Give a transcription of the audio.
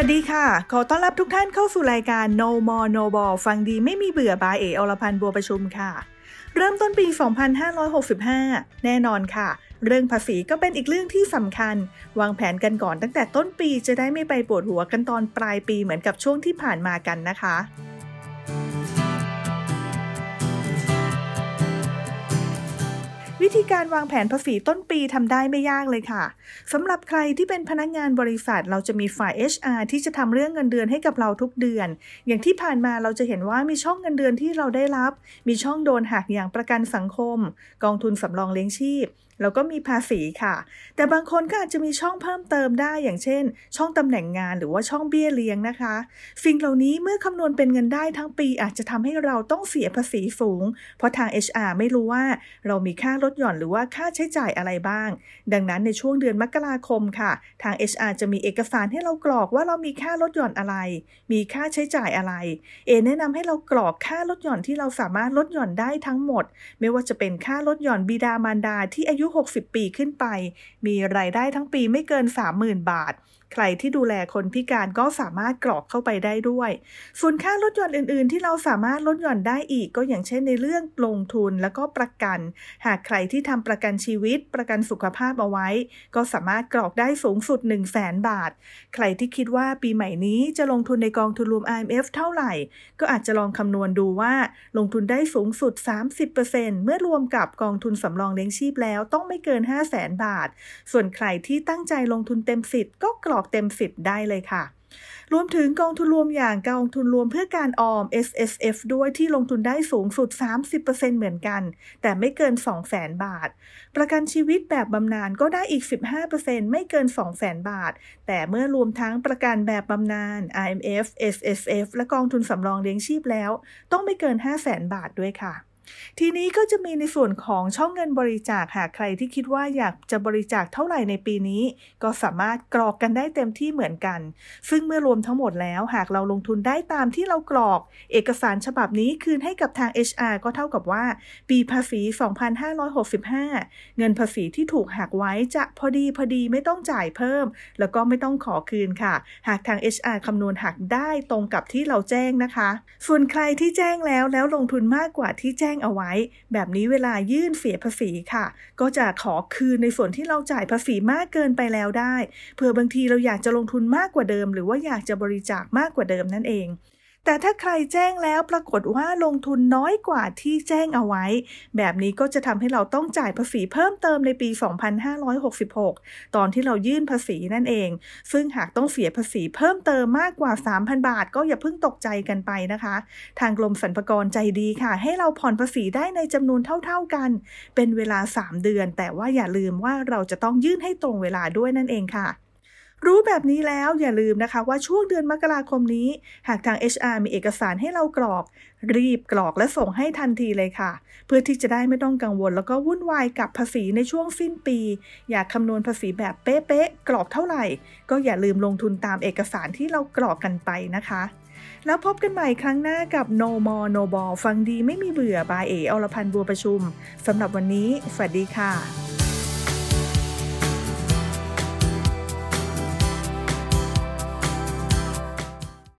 วัสดีค่ะ ขอต้อนรับทุกท่านเข้าสู่รายการ No More No Ball ฟังดีไม่มีเบื่อบายเออรพันธ์บัวประชุมค่ะ เริ่มต้นปี 2565 แน่นอนค่ะ เรื่องภาษีก็เป็นอีกเรื่องที่สำคัญ วางแผนกันก่อนตั้งแต่ต้นปีจะได้ไม่ไปปวดหัวกันตอนปลายปีเหมือนกับช่วงที่ผ่านมากันนะคะ วิธีการวางแผนภาษีต้นปีทำได้ไม่ยากเลยค่ะสำหรับใครที่เป็นพนักงงานบริษัท เราจะมีฝ่าย HR ที่จะทำเรื่องเงินเดือนให้กับเราทุกเดือน อย่างที่ผ่านมาเราจะเห็นว่ามีช่องเงินเดือนที่เราได้รับ มีช่องโดนหักอย่างประกันสังคม กองทุนสำรองเลี้ยงชีพ แล้วก็มีภาษีค่ะ แต่บางคนก็อาจจะมีช่องเพิ่มเติมได้อย่างเช่น ช่องตำแหน่งงานหรือว่าช่องเบี้ยเลี้ยงนะคะ สิ่งเหล่านี้เมื่อคำนวณเป็นเงินได้ทั้งปีอาจจะทำให้เราต้องเสียภาษีสูง เพราะทาง HR ไม่รู้ว่า เรามีค่าลดหย่อนหรือว่าค่าใช้จ่ายอะไรบ้าง ดังนั้นในช่วงเดือนมกราคมค่ะ ทาง HR จะมีเอกสารให้เรากรอกว่าเรามีค่าลดหย่อนอะไร มีค่าใช้จ่ายอะไร เอแนะนำให้เรากรอกค่าลดหย่อนที่เราสามารถลดหย่อนได้ทั้งหมด ไม่ว่าจะเป็นค่าลดหย่อนบิดามารดาที่อายุ60 ปีขึ้นไป มีรายได้ทั้งปีไม่เกิน 30,000 บาท ใครที่ดูแลคนพิการก็สามารถกรอกเข้าไปได้ด้วย ส่วนค่าลดหย่อนอื่นๆ ที่เราสามารถลดหย่อนได้อีกก็อย่างเช่นในเรื่องลงทุนแล้วก็ประกัน หากใครที่ทำประกันชีวิต ประกันสุขภาพเอาไว้ ก็สามารถกรอกได้สูงสุด 1 0 0 0 0แสนบาท ใครที่คิดว่าปีใหม่นี้จะลงทุนในกองทุนรวม IMF เท่าไหร่ ก็อาจจะลองคำนวณดูว่าลงทุนได้สูงสุด 30%เมื่อรวมกับกองทุนสำรองเลี้ยงชีพแล้วต้องไม่เกิน 5 0 0แสนบาท ส่วนใครที่ตั้งใจลงทุนเต็มสิทธิ์ก็กรอกเต็มสิทธิ์ได้เลยค่ะรวมถึงกองทุนรวมอย่างกองทุนรวมเพื่อการออม S S F ด้วยที่ลงทุนได้สูงสุด 30%เหมือนกัน แต่ไม่เกิน 200,000 บาท ประกันชีวิตแบบบำนาญก็ได้อีก 15%ไม่เกิน 200,000 บาท แต่เมื่อรวมทั้งประกันแบบบำนาญ IMF S S F และกองทุนสำรองเลี้ยงชีพแล้ว ต้องไม่เกิน 500,000 บาทด้วยค่ะ ทีนี้ก็จะมีในส่วนของช่องเงินบริจาคหากใครที่คิดว่าอยากจะบริจาคเท่าไหร่ในปีนี้ ก็สามารถกรอกกันได้เต็มที่เหมือนกัน ซึ่งเมื่อรวมทั้งหมดแล้วหากเราลงทุนได้ตามที่เรากรอก เอกสารฉบับนี้คืนให้กับทาง HR ก็เท่ากับว่า ปีภาษี 2565 เงินภาษีที่ถูกหักไว้จะพอดีพอดีไม่ต้องจ่ายเพิ่ม แล้วก็ไม่ต้องขอคืนค่ะ หากทาง HR คำนวณหักได้ตรงกับที่เราแจ้งนะคะ ส่วนใครที่แจ้งแล้วแล้วลงทุนมากกว่าที่แจ้งงเอาไว้ แบบนี้เวลายื่นเสียภาษีค่ะ ก็จะขอคืนในส่วนที่เราจ่ายภาษีมากเกินไปแล้วได้เผื่อบางทีเราอยากจะลงทุนมากกว่าเดิม หรือว่าอยากจะบริจาคมากกว่าเดิมนั่นเอง แต่ถ้าใครแจ้งแล้วปรากฏว่าลงทุนน้อยกว่าที่แจ้งเอาไว้ แบบนี้ก็จะทำให้เราต้องจ่ายภาษีเพิ่มเติมในปี 2566 ตอนที่เรายื่นภาษีนั่นเอง ซึ่งหากต้องเสียภาษีเพิ่มเติมมากกว่า 3,000 บาท ก็อย่าเพิ่งตกใจกันไปนะคะ ทางกรมสรรพากรใจดีค่ะ ให้เราผ่อนภาษีได้ในจำนวนเท่า ๆกัน เป็นเวลา 3 เดือน แต่ว่าอย่าลืมว่าเราจะต้องยื่นให้ตรงเวลาด้วยนั่นเองค่ะ รู้แบบนี้แล้วอย่าลืมนะคะว่าช่วงเดือนมกราคมนี้ หากทาง HR มีเอกสารให้เรากรอก รีบกรอกและส่งให้ทันทีเลยค่ะ เพื่อที่จะได้ไม่ต้องกังวล แล้วก็วุ่นวายกับภาษีในช่วงสิ้นปี อยากคำนวณภาษีแบบเป๊ะๆกรอกเท่าไหร่ ก็อย่าลืมลงทุนตามเอกสารที่เรากรอกกันไปนะคะ แล้วพบกันใหม่ครั้งหน้ากับ No More No Ball ฟังดีไม่มีเบื่อบายเออรพันธ์บัวประชุมสำหรับวันนี้ สวัสดีค่ะ